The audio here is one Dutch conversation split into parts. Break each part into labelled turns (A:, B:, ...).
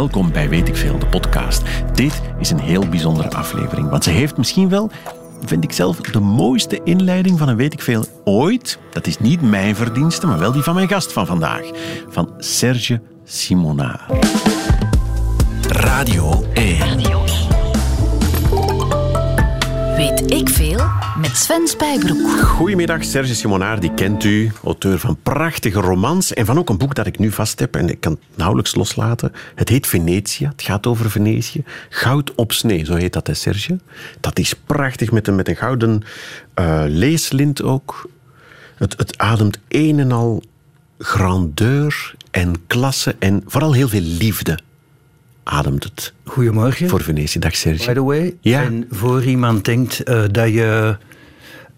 A: welkom bij Weet ik Veel, de podcast. Dit is een heel bijzondere aflevering, want ze heeft misschien wel, vind ik zelf, de mooiste inleiding van een Weet ik Veel ooit. Dat is niet mijn verdienste, maar wel die van mijn gast van vandaag, van Serge Simonard.
B: Radio 1.
C: Weet met Sven Spijbroek.
A: Goedemiddag, Serge Simonard, die kent u. Auteur van prachtige romans en van ook een boek dat ik nu vast heb en ik kan het nauwelijks loslaten. Het heet Venetië, het gaat over Venetië. Goud op snee, zo heet dat, hè, Serge? Dat is prachtig, met een, met een gouden uh, leeslint ook. Het, het ademt een en al grandeur en klasse en vooral heel veel liefde ademt het.
D: Goedemorgen.
A: Voor Venetië. Dag Serge.
D: By the way.
A: Ja.
D: En voor iemand denkt uh, dat je...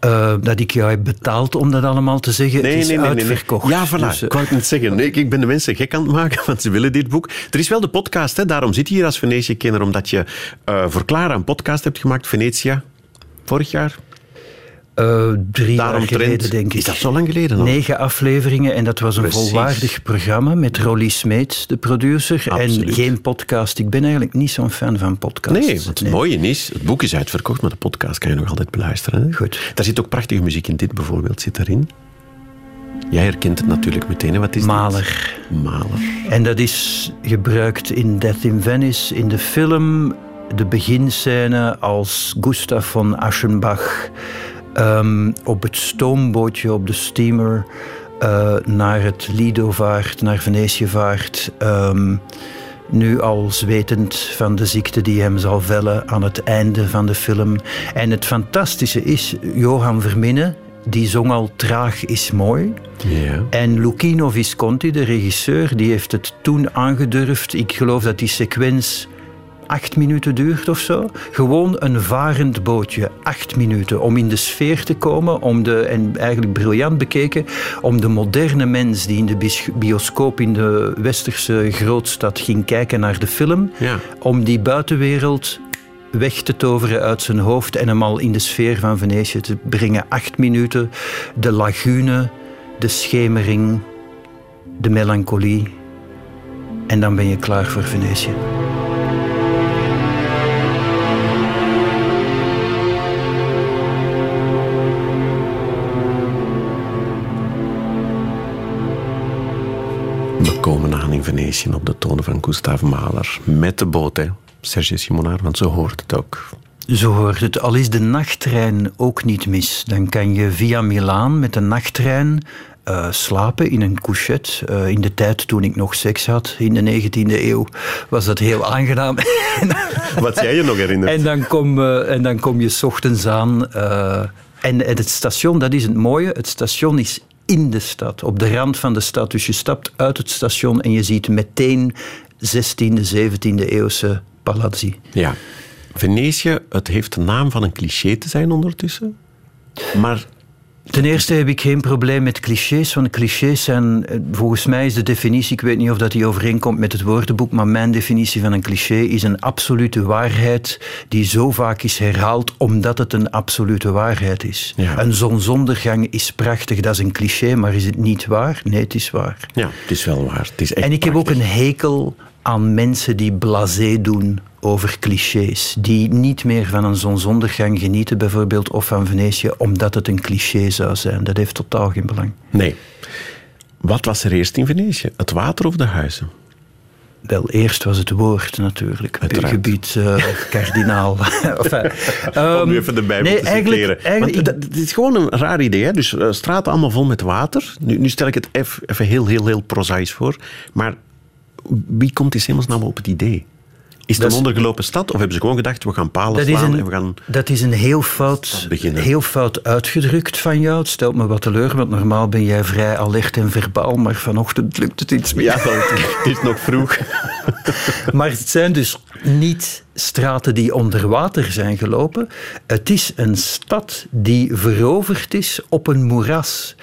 D: Uh, dat ik jou heb betaald om dat allemaal te zeggen.
A: Nee,
D: het is
A: nee, nee,
D: uitverkocht.
A: Nee, Ja, voilà.
D: Dus, uh,
A: ik wou het niet zeggen. Nee, ik ben de mensen gek aan het maken, want ze willen dit boek. Er is wel de podcast, hè. daarom zit je hier als Venetië-kenner, omdat je uh, voor Clara een podcast hebt gemaakt, Venetia, vorig jaar.
D: Uh, drie
A: Daarom
D: jaar geleden,
A: trend.
D: denk ik.
A: Is dat zo lang geleden al?
D: Negen afleveringen en dat was een
A: Precies.
D: volwaardig programma met Rolly Smeets, de producer.
A: Absoluut.
D: En geen podcast. Ik ben eigenlijk niet zo'n fan van podcasts.
A: Nee, het mooie is, het boek is uitverkocht, maar de podcast kan je nog altijd beluisteren. Hè?
D: Goed.
A: Daar zit ook prachtige muziek in. Dit bijvoorbeeld zit erin. Jij herkent het natuurlijk meteen. Wat is
D: Mahler.
A: dit? Mahler.
D: En dat is gebruikt in Death in Venice, in de film. De beginscène als Gustav von Aschenbach um, op het stoombootje, op de steamer, uh, naar het Lido vaart, naar Venetië vaart. Um, nu al zwetend van de ziekte die hem zal vellen aan het einde van de film. En het fantastische is, Johan Verminnen, die zong al Traag is mooi.
A: Ja.
D: En Lucchino Visconti, de regisseur, die heeft het toen aangedurfd. Ik geloof dat die sequence acht minuten duurt of zo. Gewoon een varend bootje, acht minuten, om in de sfeer te komen, om de, en eigenlijk briljant bekeken, om de moderne mens die in de bioscoop in de westerse grootstad ging kijken naar de film,
A: Ja.
D: om die buitenwereld weg te toveren uit zijn hoofd en hem al in de sfeer van Venetië te brengen. Acht minuten, de lagune, de schemering, de melancholie. En dan ben je klaar voor Venetië.
A: Komen aan in Venetië op de tonen van Gustav Mahler. Met de boot, hè. Serge Simonard, want zo hoort het ook.
D: Zo hoort het. Al is de nachttrein ook niet mis, dan kan je via Milaan met de nachttrein uh, slapen in een couchette. Uh, in de tijd toen ik nog seks had, in de 19e eeuw, was dat heel aangenaam.
A: Wat jij je nog herinnert.
D: En dan kom, uh, en dan kom je ochtends aan. en het station, dat is het mooie, het station is in de stad, op de rand van de stad. Dus je stapt uit het station en je ziet meteen 16e, 17e eeuwse palazzi.
A: Ja. Venetië, het heeft de naam van een cliché te zijn ondertussen. Maar
D: Ten eerste heb ik geen probleem met clichés, want clichés zijn, volgens mij is de definitie, ik weet niet of dat die overeenkomt met het woordenboek, maar mijn definitie van een cliché is een absolute waarheid die zo vaak is herhaald omdat het een absolute waarheid is.
A: Ja.
D: Een zonsondergang is prachtig, dat is een cliché, maar is het niet waar? Nee, het is waar.
A: ja, het is wel waar. Het is echt
D: En ik heb ook een hekel aan mensen die blasé doen over clichés. Die niet meer van een zonsondergang genieten, bijvoorbeeld, of van Venetië, omdat het een cliché zou zijn. Dat heeft totaal geen belang.
A: Nee. Wat was er eerst in Venetië? Het water of de huizen?
D: Wel, eerst was het woord natuurlijk.
A: Uiteraard.
D: Gebied uh, kardinaal. enfin,
A: Om nu even de Bijbel
D: nee,
A: te citeren.
D: eigenlijk,
A: Want dat- Het is gewoon een raar idee. Hè? Dus uh, straten allemaal vol met water. Nu, nu stel ik het even heel, heel, heel prozaïs voor. Maar wie komt in hemelsnaam op het idee? Is het
D: Dat
A: een ondergelopen stad? Of hebben ze gewoon gedacht, we gaan palen
D: Dat is,
A: slaan en we gaan...
D: dat is een heel fout, heel fout uitgedrukt van jou. Het stelt me wat teleur, want normaal ben jij vrij alert en verbaal, maar vanochtend lukt het iets meer.
A: Ja, het is nog vroeg.
D: Maar het zijn dus niet straten die onder water zijn gelopen. Het is een stad die veroverd is op een moeras.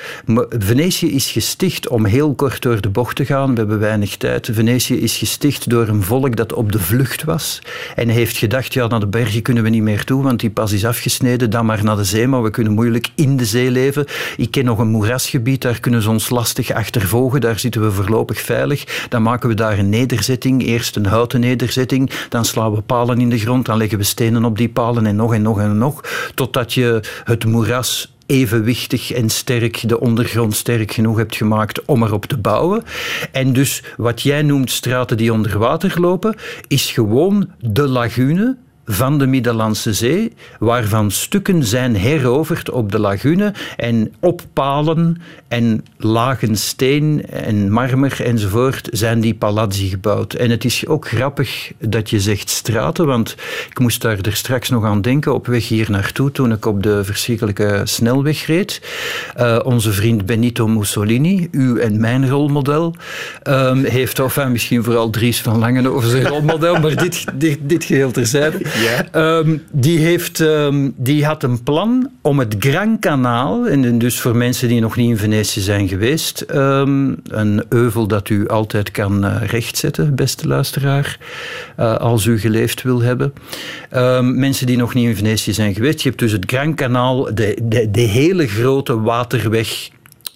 D: Venetië is gesticht, om heel kort door de bocht te gaan, we hebben weinig tijd. Venetië is gesticht door een volk dat op de vlucht was en heeft gedacht, ja, naar de bergen kunnen we niet meer toe, want die pas is afgesneden, dan maar naar de zee, maar we kunnen moeilijk in de zee leven. Ik ken nog een moerasgebied, daar kunnen ze ons lastig achtervolgen, daar zitten we voorlopig veilig. Dan maken we daar een nederzetting, eerst een houten nederzetting, dan slaan we palen in de grond, dan leggen we stenen op die palen en nog en nog en nog, totdat je het moeras evenwichtig en sterk, de ondergrond sterk genoeg hebt gemaakt om erop te bouwen. En dus wat jij noemt straten die onder water lopen, is gewoon de lagune van de Middellandse Zee, waarvan stukken zijn heroverd op de lagune en op palen en lagen steen en marmer enzovoort zijn die palazzi gebouwd. En het is ook grappig dat je zegt straten, want ik moest daar er straks nog aan denken op weg hier naartoe toen ik op de verschrikkelijke snelweg reed. Uh, onze vriend Benito Mussolini, uw en mijn rolmodel, um, heeft, of misschien vooral Dries van Langen over zijn rolmodel, maar dit, dit, dit geheel terzijde. Ehm, die, heeft, um, die had een plan om het Gran Kanaal, en dus voor mensen die nog niet in Venetië zijn geweest, um, een euvel dat u altijd kan uh, rechtzetten, beste luisteraar, uh, als u geleefd wil hebben. mensen die nog niet in Venetië zijn geweest, je hebt dus het Gran Kanaal, de, de, de hele grote waterweg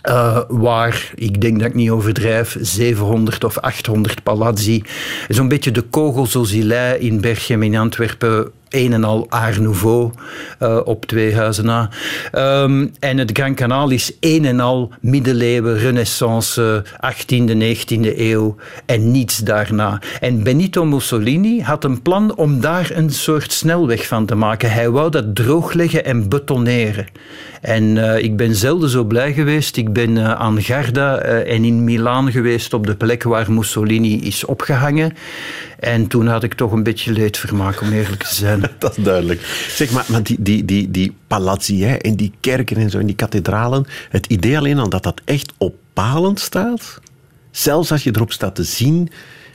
D: uh, waar, ik denk dat ik niet overdrijf, 700 of 800 palazzi. Zo'n beetje de kogels in Berchem in Antwerpen een en al Art Nouveau uh, op twee huizen na. Um, en het Grand Kanaal is een en al middeleeuwen, renaissance, 18e, 19e eeuw en niets daarna. En Benito Mussolini had een plan om daar een soort snelweg van te maken. Hij wou dat droogleggen en betoneren. En uh, ik ben zelden zo blij geweest. Ik ben aan Garda en in Milaan geweest op de plek waar Mussolini is opgehangen. En toen had ik toch een beetje leedvermaak, om eerlijk te zijn.
A: dat is duidelijk. Zeg maar, maar die, die, die, die palazzi en die kerken en zo, en die kathedralen, het idee alleen al dat dat echt op palen staat, zelfs als je erop staat te zien,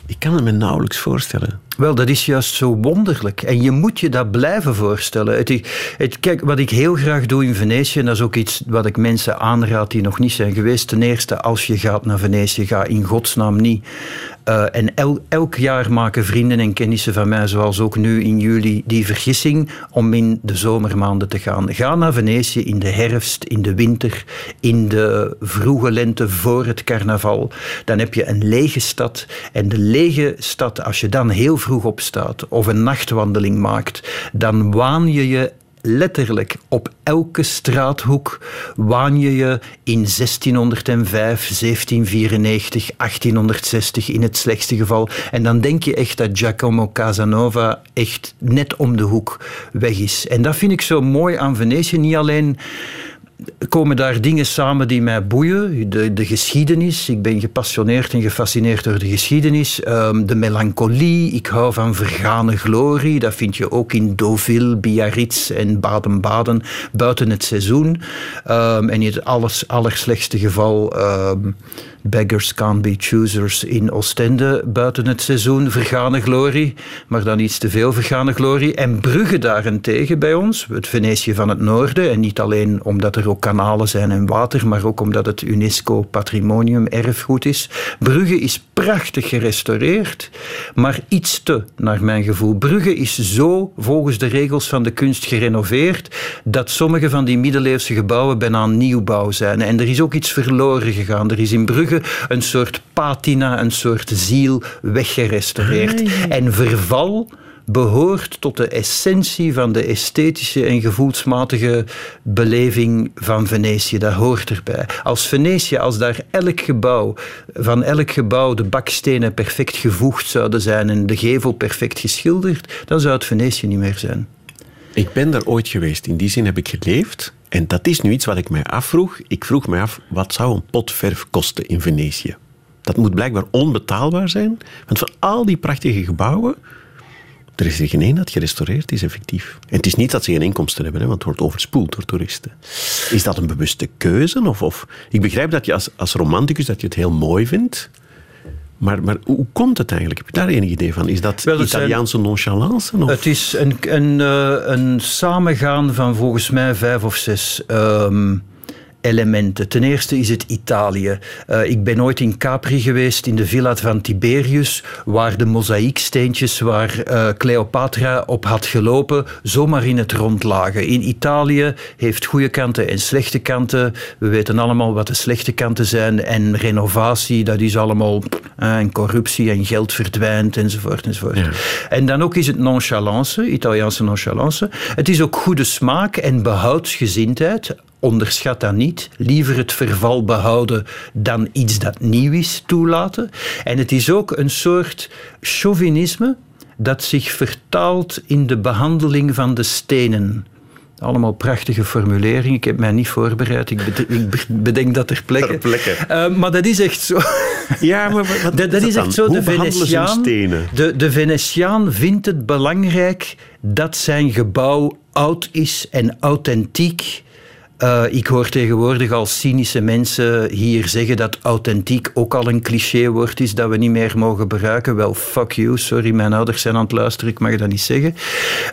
A: ik kan het me nauwelijks voorstellen.
D: Wel, dat is juist zo wonderlijk. En je moet je dat blijven voorstellen. Het, kijk, wat ik heel graag doe in Venetië, en dat is ook iets wat ik mensen aanraad die nog niet zijn geweest. Ten eerste, als je gaat naar Venetië, ga in godsnaam niet uh, en el, elk jaar maken vrienden en kennissen van mij, zoals ook nu in juli, die vergissing om in de zomermaanden te gaan. Ga naar Venetië in de herfst, in de winter, in de vroege lente voor het carnaval. Dan heb je een lege stad. En de lege stad, als je dan heel vroeg opstaat of een nachtwandeling maakt, dan waan je je letterlijk op elke straathoek waan je je in 1605, 1794, 1860 in het slechtste geval. En dan denk je echt dat Giacomo Casanova echt net om de hoek weg is. En dat vind ik zo mooi aan Venetië. Niet alleen komen daar dingen samen die mij boeien. De, de geschiedenis. Ik ben gepassioneerd en gefascineerd door de geschiedenis. Um, de melancholie. Ik hou van vergane glorie. Dat vind je ook in Deauville, Biarritz en Baden-Baden. Buiten het seizoen. Um, en in het alles, allerslechtste geval... Um, Beggars can't be choosers in Oostende buiten het seizoen. Vergane glorie, maar dan iets te veel vergane glorie. En Brugge daarentegen bij ons, het Venetië van het Noorden. En niet alleen omdat er ook kanalen zijn en water, maar ook omdat het UNESCO Patrimonium erfgoed is. Brugge is prachtig gerestaureerd, maar iets te, naar mijn gevoel. Brugge is zo volgens de regels van de kunst gerenoveerd dat sommige van die middeleeuwse gebouwen bijna nieuwbouw zijn. En er is ook iets verloren gegaan. Er is in Brugge een soort patina, een soort ziel weggerestaureerd. Ah, en verval behoort tot de essentie van de esthetische en gevoelsmatige beleving van Venetië. Dat hoort erbij. Als Venetië, als daar elk gebouw, van elk gebouw de bakstenen perfect gevoegd zouden zijn en de gevel perfect geschilderd, dan zou het Venetië niet meer zijn.
A: Ik ben daar ooit geweest. In die zin heb ik geleefd. En dat is nu iets wat ik mij afvroeg. Ik vroeg mij af, wat zou een pot verf kosten in Venetië? Dat moet blijkbaar onbetaalbaar zijn. Want van al die prachtige gebouwen, er is er geen één dat gerestaureerd is, effectief. En het is niet dat ze geen inkomsten hebben, want het wordt overspoeld door toeristen. Is dat een bewuste keuze? Of, of? Ik begrijp dat je als, als romanticus dat je het heel mooi vindt. Maar, maar hoe komt het eigenlijk? Heb je daar enig idee van? Is dat
D: Wel,
A: Italiaanse nonchalance? Of?
D: Het is een, een, eh, een samengaan van volgens mij vijf of zes ehm, elementen. Ten eerste is het Italië. Eh, ik ben ooit in Capri geweest, in de villa van Tiberius, waar de mozaïeksteentjes waar eh, Cleopatra op had gelopen, zomaar in het rond lagen. In Italië heeft goede kanten en slechte kanten. We weten allemaal wat de slechte kanten zijn. En renovatie, dat is allemaal... eh, en corruptie en geld verdwijnt, enzovoort, enzovoort.
A: Ja.
D: En dan ook is het nonchalance, Italiaanse nonchalance. Het is ook goede smaak en behoudsgezindheid. Onderschat dat niet. Liever het verval behouden dan iets dat nieuw is toelaten. En het is ook een soort chauvinisme dat zich vertaalt in de behandeling van de stenen. Allemaal prachtige formuleringen. Ik heb mij niet voorbereid. Ik bede- ik bedenk dat ter plekke.
A: Ter plekke.
D: Eh, maar dat is echt zo.
A: Ja, maar wat,
D: Dat, dat is echt zo.
A: Hoe
D: De Venetiaan,
A: stenen?
D: de, de Venetiaan vindt het belangrijk dat zijn gebouw oud is en authentiek. Eh, ik hoor tegenwoordig al cynische mensen hier zeggen dat authentiek ook al een clichéwoord is dat we niet meer mogen gebruiken. Wel, fuck you, sorry, mijn ouders zijn aan het luisteren, ik mag dat niet zeggen.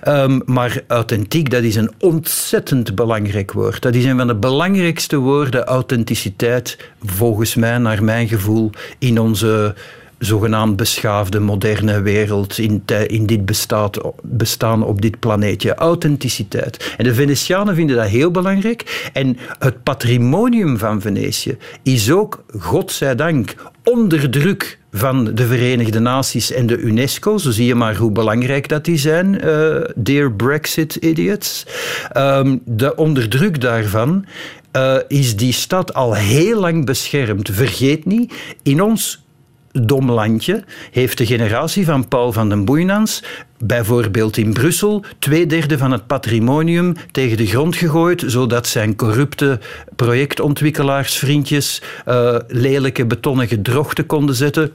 D: Ehm, maar authentiek, dat is een ontzettend belangrijk woord. Dat is een van de belangrijkste woorden, authenticiteit, volgens mij, naar mijn gevoel, in onze zogenaamd beschaafde, moderne wereld in, in dit bestaat, bestaan op dit planeetje. Authenticiteit. En de Venetianen vinden dat heel belangrijk. En het patrimonium van Venetië is ook, godzijdank, onder druk van de Verenigde Naties en de UNESCO. Zo zie je maar hoe belangrijk dat die zijn, eh, dear Brexit-idiots. Ehm, de onder druk daarvan eh, is die stad al heel lang beschermd. Vergeet niet, in ons dom landje heeft de generatie van Paul van den Boeinans bijvoorbeeld in Brussel twee derde van het patrimonium tegen de grond gegooid, zodat zijn corrupte projectontwikkelaarsvriendjes eh, lelijke betonnen gedrochten konden zetten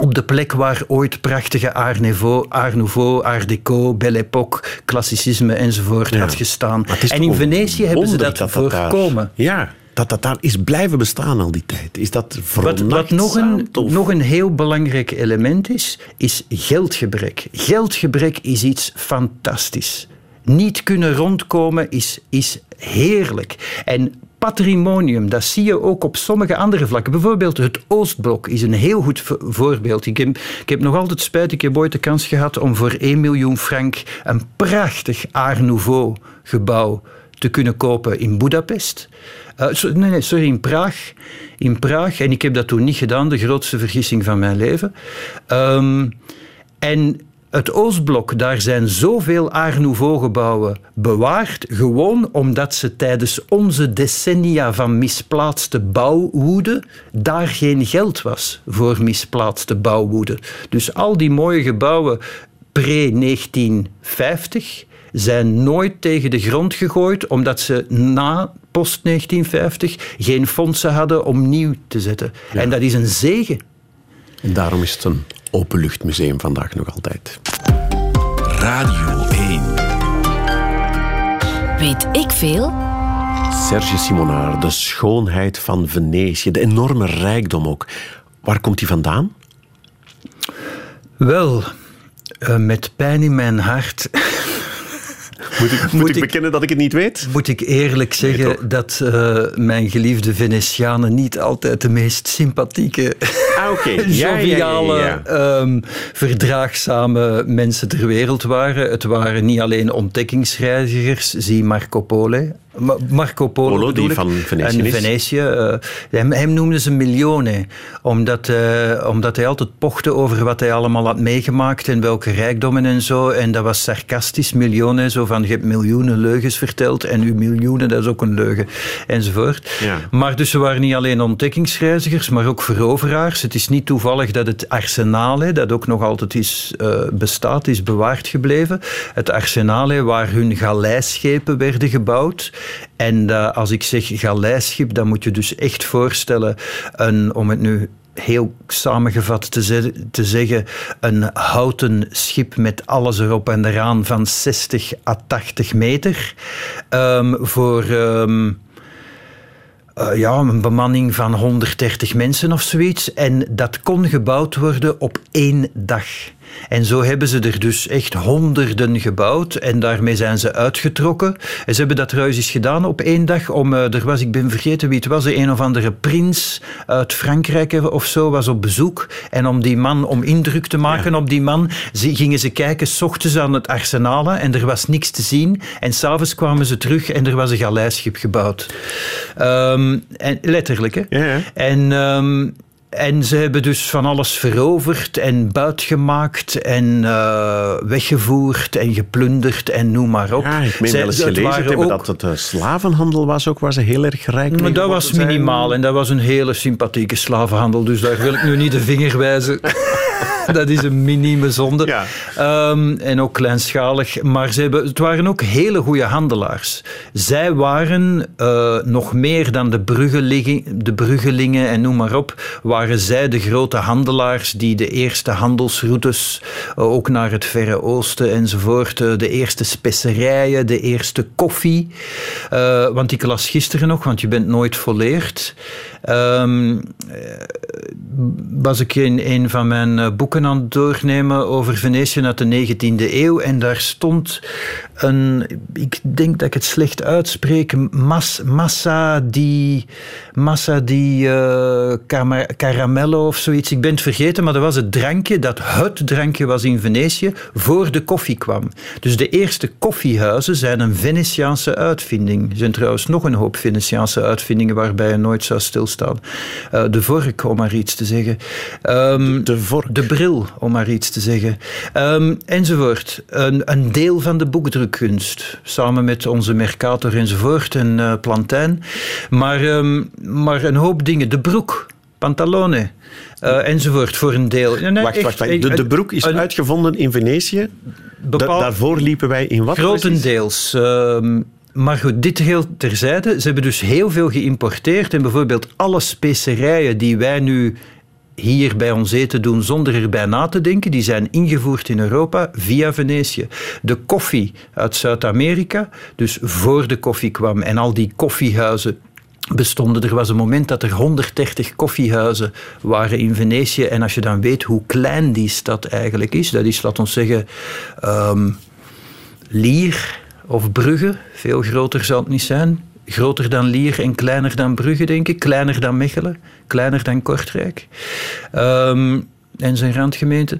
D: op de plek waar ooit prachtige Art Nouveau, Art, Nouveau, Art Deco, Belle Époque, klassicisme enzovoort
A: Ja.
D: had gestaan. En in Venetië hebben ze dat, voorkomen.
A: ja, dat dat daar is blijven bestaan al die tijd. Is dat
D: Wat, wat nog, een,
A: of-
D: nog een heel belangrijk element is, is geldgebrek. Geldgebrek is iets fantastisch. Niet kunnen rondkomen is, is heerlijk. En patrimonium, dat zie je ook op sommige andere vlakken. Bijvoorbeeld het Oostblok is een heel goed vo- voorbeeld. Ik heb, ik heb nog altijd spijt, ik heb ooit de kans gehad om voor 1 miljoen frank een prachtig Art Nouveau gebouw te kunnen kopen in Budapest. Eh, nee, nee, sorry, in Praag. In Praag. En ik heb dat toen niet gedaan, de grootste vergissing van mijn leven. Ehm, en het Oostblok, daar zijn zoveel Art Nouveau-gebouwen bewaard, gewoon omdat ze tijdens onze decennia van misplaatste bouwwoede daar geen geld was voor misplaatste bouwwoede. Dus al die mooie gebouwen pre-1950 zijn nooit tegen de grond gegooid, omdat ze na post-1950 geen fondsen hadden om nieuw te zetten. En dat is een zegen.
A: En daarom is het een openluchtmuseum vandaag nog altijd.
B: Radio 1.
C: Weet ik veel?
A: Serge Simonard, de schoonheid van Venetië, de enorme rijkdom ook. Waar komt die vandaan?
D: Wel, eh, met pijn in mijn hart
A: Moet ik,
D: Moet ik-
A: bekennen dat ik het niet weet?
D: moet ik eerlijk zeggen dat eh, mijn geliefde Venetianen niet altijd de meest sympathieke,
A: Ah, oké. Ja, ja, ja,
D: joviale,
A: ja.
D: ehm, verdraagzame mensen ter wereld waren. Het waren niet alleen ontdekkingsreizigers, zie Marco Polo. Ma- Marco Polo,
A: Polo, die van Venetië
D: En. Venetië. eh, hem, hem noemden ze Milione, omdat, eh, omdat hij altijd pochte over wat hij allemaal had meegemaakt en welke rijkdommen en zo. En dat was sarcastisch, Milione, zo van je hebt miljoenen leugens verteld en uw miljoenen, dat is ook een leugen, enzovoort.
A: Ja.
D: Maar dus ze waren niet alleen ontdekkingsreizigers, maar ook veroveraars. Het is niet toevallig dat het arsenaal, hè, dat ook nog altijd is, eh, bestaat, is bewaard gebleven. Het arsenaal hè, waar hun galeisschepen werden gebouwd. En eh, als ik zeg galeisschip, dan moet je dus echt voorstellen, een, om het nu heel samengevat te zeggen, een houten schip met alles erop en eraan van 60 à 80 meter. Ehm, voor... ehm, eh, ja, een bemanning van 130 mensen of zoiets. En dat kon gebouwd worden op één dag. En zo hebben ze er dus echt honderden gebouwd en daarmee zijn ze uitgetrokken. En ze hebben dat trouwens eens gedaan op één dag. Om, uh, er was, ik ben vergeten wie het was, een of andere prins uit Frankrijk of zo was op bezoek. En om die man, om indruk te maken op die man, gingen ze kijken, s ochtends aan het arsenalen en er was niks te zien. En s'avonds kwamen ze terug en er was een galeischip gebouwd. Um, en, letterlijk, hè?
A: Ja, ja.
D: En... Um, en ze hebben dus van alles veroverd en buitgemaakt en uh, weggevoerd en geplunderd en noem maar op.
A: Ja, ik meen wel eens gelezen hebben ook... dat het uh, slavenhandel was ook, waar ze heel erg rijk
D: Maar dat was minimaal en dat was een hele sympathieke slavenhandel, dus daar wil ik nu niet de vinger wijzen. dat is een minieme zonde.
A: Ja.
D: Um, en ook kleinschalig. Maar ze hebben, het waren ook hele goede handelaars. Zij waren uh, nog meer dan de bruggelingen, de bruggelingen en noem maar op, waren zij de grote handelaars die de eerste handelsroutes, uh, ook naar het Verre Oosten enzovoort, uh, de eerste specerijen, de eerste koffie. want ik las gisteren nog, want je bent nooit volleerd. Um, was ik in een van mijn boeken aan het doornemen over Venetië uit de 19e eeuw. En daar stond een, ik denk dat ik het slecht uitspreek, mas, massa di, massa di uh, caramello of zoiets. Ik ben het vergeten, maar dat was het drankje, dat het drankje was in Venetië, voor de koffie kwam. Dus de eerste koffiehuizen zijn een Venetiaanse uitvinding. Er zijn trouwens nog een hoop Venetiaanse uitvindingen waarbij je nooit zou stilstaan. Uh, de vork, om maar iets te zeggen. Um,
A: de, de vork.
D: De bril, om maar iets te zeggen. Um, enzovoort. Een, een deel van de boekdrukkunst. Samen met onze Mercator enzovoort en uh, Plantijn. Maar, um, maar een hoop dingen. De broek. Pantalone. Uh, enzovoort, voor een deel.
A: Nee, wacht, echt, wacht, wacht. De, de, broek is een, uitgevonden in Venetië. Daarvoor liepen wij in wat
D: Grotendeels. Um, maar goed, dit heel terzijde. Ze hebben dus heel veel geïmporteerd. En bijvoorbeeld alle specerijen die wij nu hier bij ons eten doen zonder erbij na te denken, die zijn ingevoerd in Europa via Venetië. De koffie uit Zuid-Amerika, dus voor de koffie kwam en al die koffiehuizen bestonden. Er was een moment dat er 130 koffiehuizen waren in Venetië. En als je dan weet hoe klein die stad eigenlijk is, dat is, laat ons zeggen, um, Lier of Brugge. Veel groter zal het niet zijn. Groter dan Lier en kleiner dan Brugge, denk ik. Kleiner dan Mechelen, kleiner dan Kortrijk. Um, en zijn randgemeente.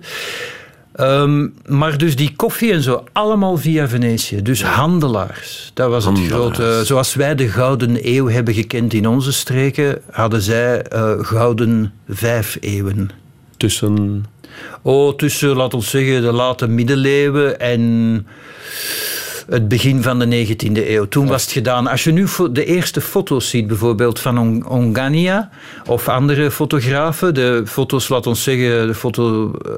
D: Um, maar dus die koffie en zo, allemaal via Venetië. Dus handelaars. Dat was het grote. Zoals wij de Gouden Eeuw hebben gekend in onze streken, hadden zij uh, Gouden Vijf Eeuwen.
A: Tussen.
D: Oh, tussen, laten we zeggen, de late middeleeuwen en het begin van de 19e eeuw. Toen was het gedaan. Als je nu de eerste foto's ziet, bijvoorbeeld van Ongania of andere fotografen, de foto's, laat ons zeggen, de foto, uh,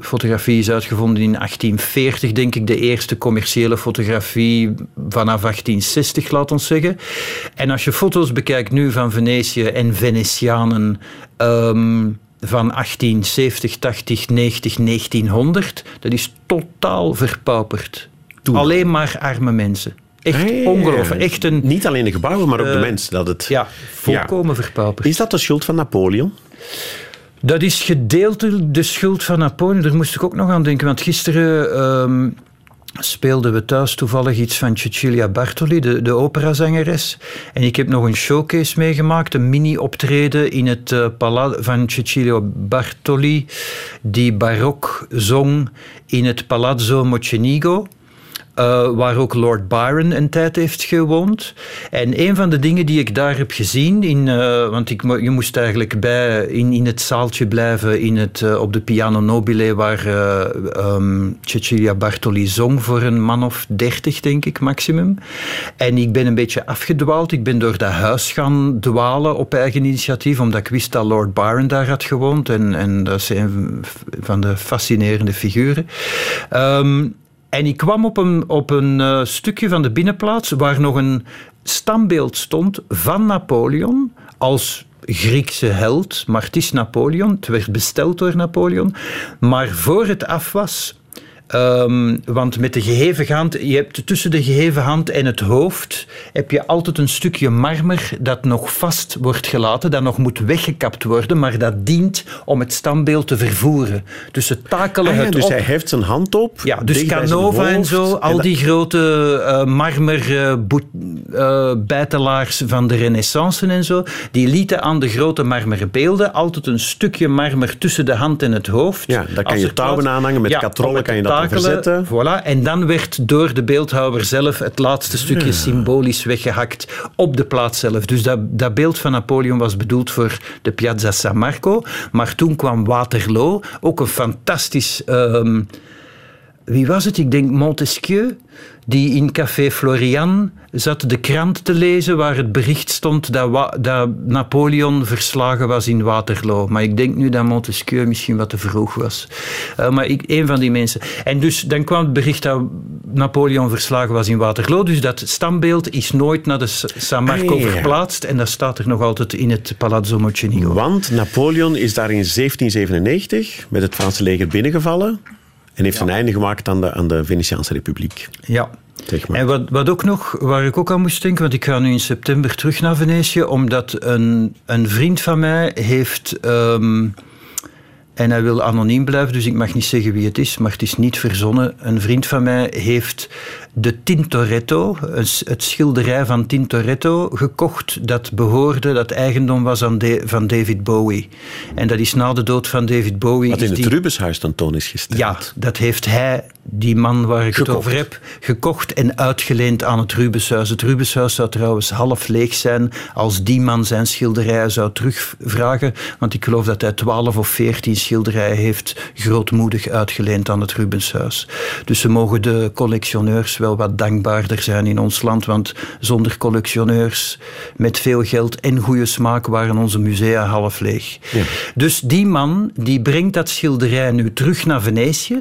D: fotografie is uitgevonden in 1840, denk ik, de eerste commerciële fotografie vanaf 1860, laat ons zeggen. En als je foto's bekijkt nu van Venetië en Venetianen. Um, van 1870, 80, 90, 1900, dat is totaal verpauperd. Toen. Alleen maar arme mensen. Echt hey, ongelooflijk. Echt een,
A: Niet alleen de gebouwen, maar ook uh, de mensen. Dat het,
D: ja, volkomen ja. verpauperd.
A: Is dat de schuld van Napoleon?
D: Dat is gedeeltelijk de schuld van Napoleon. Daar moest ik ook nog aan denken. Want gisteren um, speelden we thuis toevallig iets van Cecilia Bartoli, de, de operazangeres. En ik heb nog een showcase meegemaakt, een mini-optreden in het uh, van Cecilia Bartoli, die barok zong in het Palazzo Mocenigo. Uh, waar ook Lord Byron een tijd heeft gewoond. En een van de dingen die ik daar heb gezien, in, uh, want ik, je moest eigenlijk bij, in, in het zaaltje blijven in het, uh, op de Piano Nobile, waar um, Cecilia Bartoli zong voor een man of dertig, denk ik, maximum. En ik ben een beetje afgedwaald. Ik ben door dat huis gaan dwalen op eigen initiatief, omdat ik wist dat Lord Byron daar had gewoond. En, en dat is een van de fascinerende figuren. Um, en ik kwam op een, op een uh, stukje van de binnenplaats waar nog een standbeeld stond van Napoleon als Griekse held, maar het is Napoleon. Het werd besteld door Napoleon. Maar voor het af was, Ehm, want met de geheven hand, je hebt tussen de geheven hand en het hoofd, heb je altijd een stukje marmer dat nog vast wordt gelaten, dat nog moet weggekapt worden, maar dat dient om het standbeeld te vervoeren. Dus het takelen
A: Ah ja,
D: het
A: dus
D: op.
A: hij heft zijn hand op.
D: Ja, dus Canova en zo, al
A: dat-
D: die grote eh, marmer eh, boet- eh, bijtelaars van de renaissance en zo, die lieten aan de grote marmeren beelden altijd een stukje marmer tussen de hand en het hoofd.
A: Ja, daar kan je touwen aanhangen, met
D: Ja,
A: katrollen kan je dat
D: Voilà, en dan werd door de beeldhouwer zelf het laatste stukje symbolisch weggehakt op de plaats zelf. Dus dat, dat beeld van Napoleon was bedoeld voor de Piazza San Marco, maar toen kwam Waterloo, ook een fantastisch... ehm, wie was het? Ik denk Montesquieu, die in Café Florian zat de krant te lezen waar het bericht stond dat, dat Napoleon verslagen was in Waterloo. Maar ik denk nu dat Montesquieu misschien wat te vroeg was. Eh, maar ik, een van die mensen. En dus dan kwam het bericht dat Napoleon verslagen was in Waterloo. Dus dat standbeeld is nooit naar de San Marco
A: Ah, ja.
D: verplaatst. En dat staat er nog altijd in het Palazzo Mocenigo.
A: Want Napoleon is daar in 1797 met het Franse leger binnengevallen en heeft een einde gemaakt aan de, aan de Venetiaanse Republiek.
D: Ja.
A: Zeg maar.
D: En wat, wat ook nog, waar ik ook aan moest denken, want ik ga nu in september terug naar Venetië, omdat een, een vriend van mij heeft. ehm, en hij wil anoniem blijven, dus ik mag niet zeggen wie het is, maar het is niet verzonnen. Een vriend van mij heeft de Tintoretto, het schilderij van Tintoretto, gekocht. Dat behoorde, dat eigendom was aan de- van David Bowie. En dat is na de dood van David Bowie.
A: Wat in het
D: die-
A: Rubenshuis tentoon is gesteld.
D: ja, dat heeft hij, die man waar ik
A: Gekocht.
D: het over heb, gekocht en uitgeleend aan het Rubenshuis. Het Rubenshuis zou trouwens half leeg zijn als die man zijn schilderijen zou terugvragen. Want ik geloof dat hij 12 of 14 schilderijen heeft grootmoedig uitgeleend aan het Rubenshuis. Dus ze mogen de collectioneurs wel wat dankbaarder zijn in ons land. Want zonder collectioneurs met veel geld en goede smaak waren onze musea half leeg. Dus die man die brengt dat schilderij nu terug naar Venetië.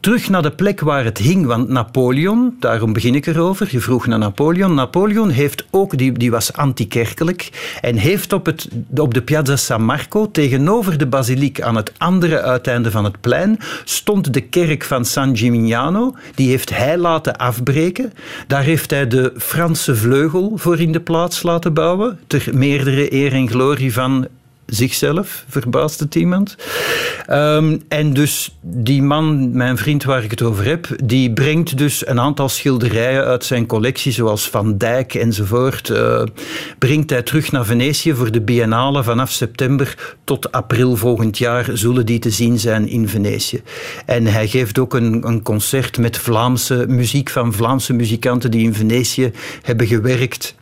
D: Terug naar de plek waar het hing, want Napoleon, daarom begin ik erover, je vroeg naar Napoleon. Napoleon heeft ook, die, die was antikerkelijk, en heeft op, het, op de Piazza San Marco, tegenover de basiliek aan het andere uiteinde van het plein, stond de kerk van San Gimignano. Die heeft hij laten afbreken. Daar heeft hij de Franse vleugel voor in de plaats laten bouwen, ter meerdere eer en glorie van zichzelf, verbaast het iemand. En dus die man, mijn vriend waar ik het over heb, die brengt dus een aantal schilderijen uit zijn collectie, zoals Van Dijk enzovoort, eh, brengt hij terug naar Venetië voor de biennale vanaf september tot april volgend jaar zullen die te zien zijn in Venetië. En hij geeft ook een, een concert met Vlaamse muziek van Vlaamse muzikanten die in Venetië hebben gewerkt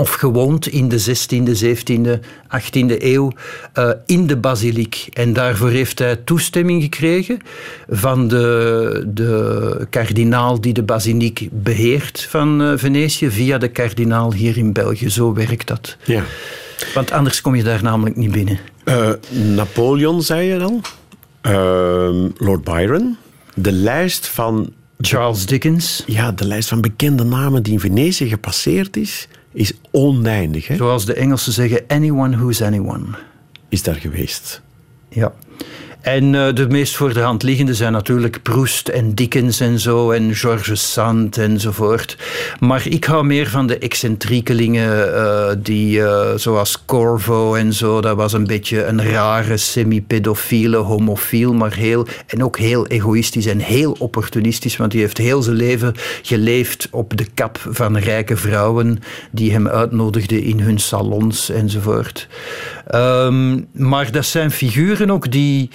D: of gewoond in de 16e, 17e, 18e eeuw eh, in de basiliek. En daarvoor heeft hij toestemming gekregen van de, de kardinaal die de basiliek beheert van eh, Venetië, via de kardinaal hier in België. Zo werkt dat.
A: Ja.
D: Want anders kom je daar namelijk niet binnen.
A: Eh, Napoleon, zei je al. Ehm, Lord Byron. De lijst van
D: Charles Dickens,
A: ja, de lijst van bekende namen die in Venetië gepasseerd is, is oneindig. Hè?
D: zoals de Engelsen zeggen, anyone who's anyone.
A: Is daar geweest.
D: Ja. En eh, de meest voor de hand liggende zijn natuurlijk Proust en Dickens en zo, en Georges Sand enzovoort. Maar ik hou meer van de excentriekelingen, eh, die, eh, zoals Corvo en zo. Dat was een beetje een rare, semi-pedofiele, homofiel, maar heel, en ook heel egoïstisch en heel opportunistisch, want die heeft heel zijn leven geleefd op de kap van rijke vrouwen die hem uitnodigden in hun salons enzovoort. Ehm, maar dat zijn figuren ook die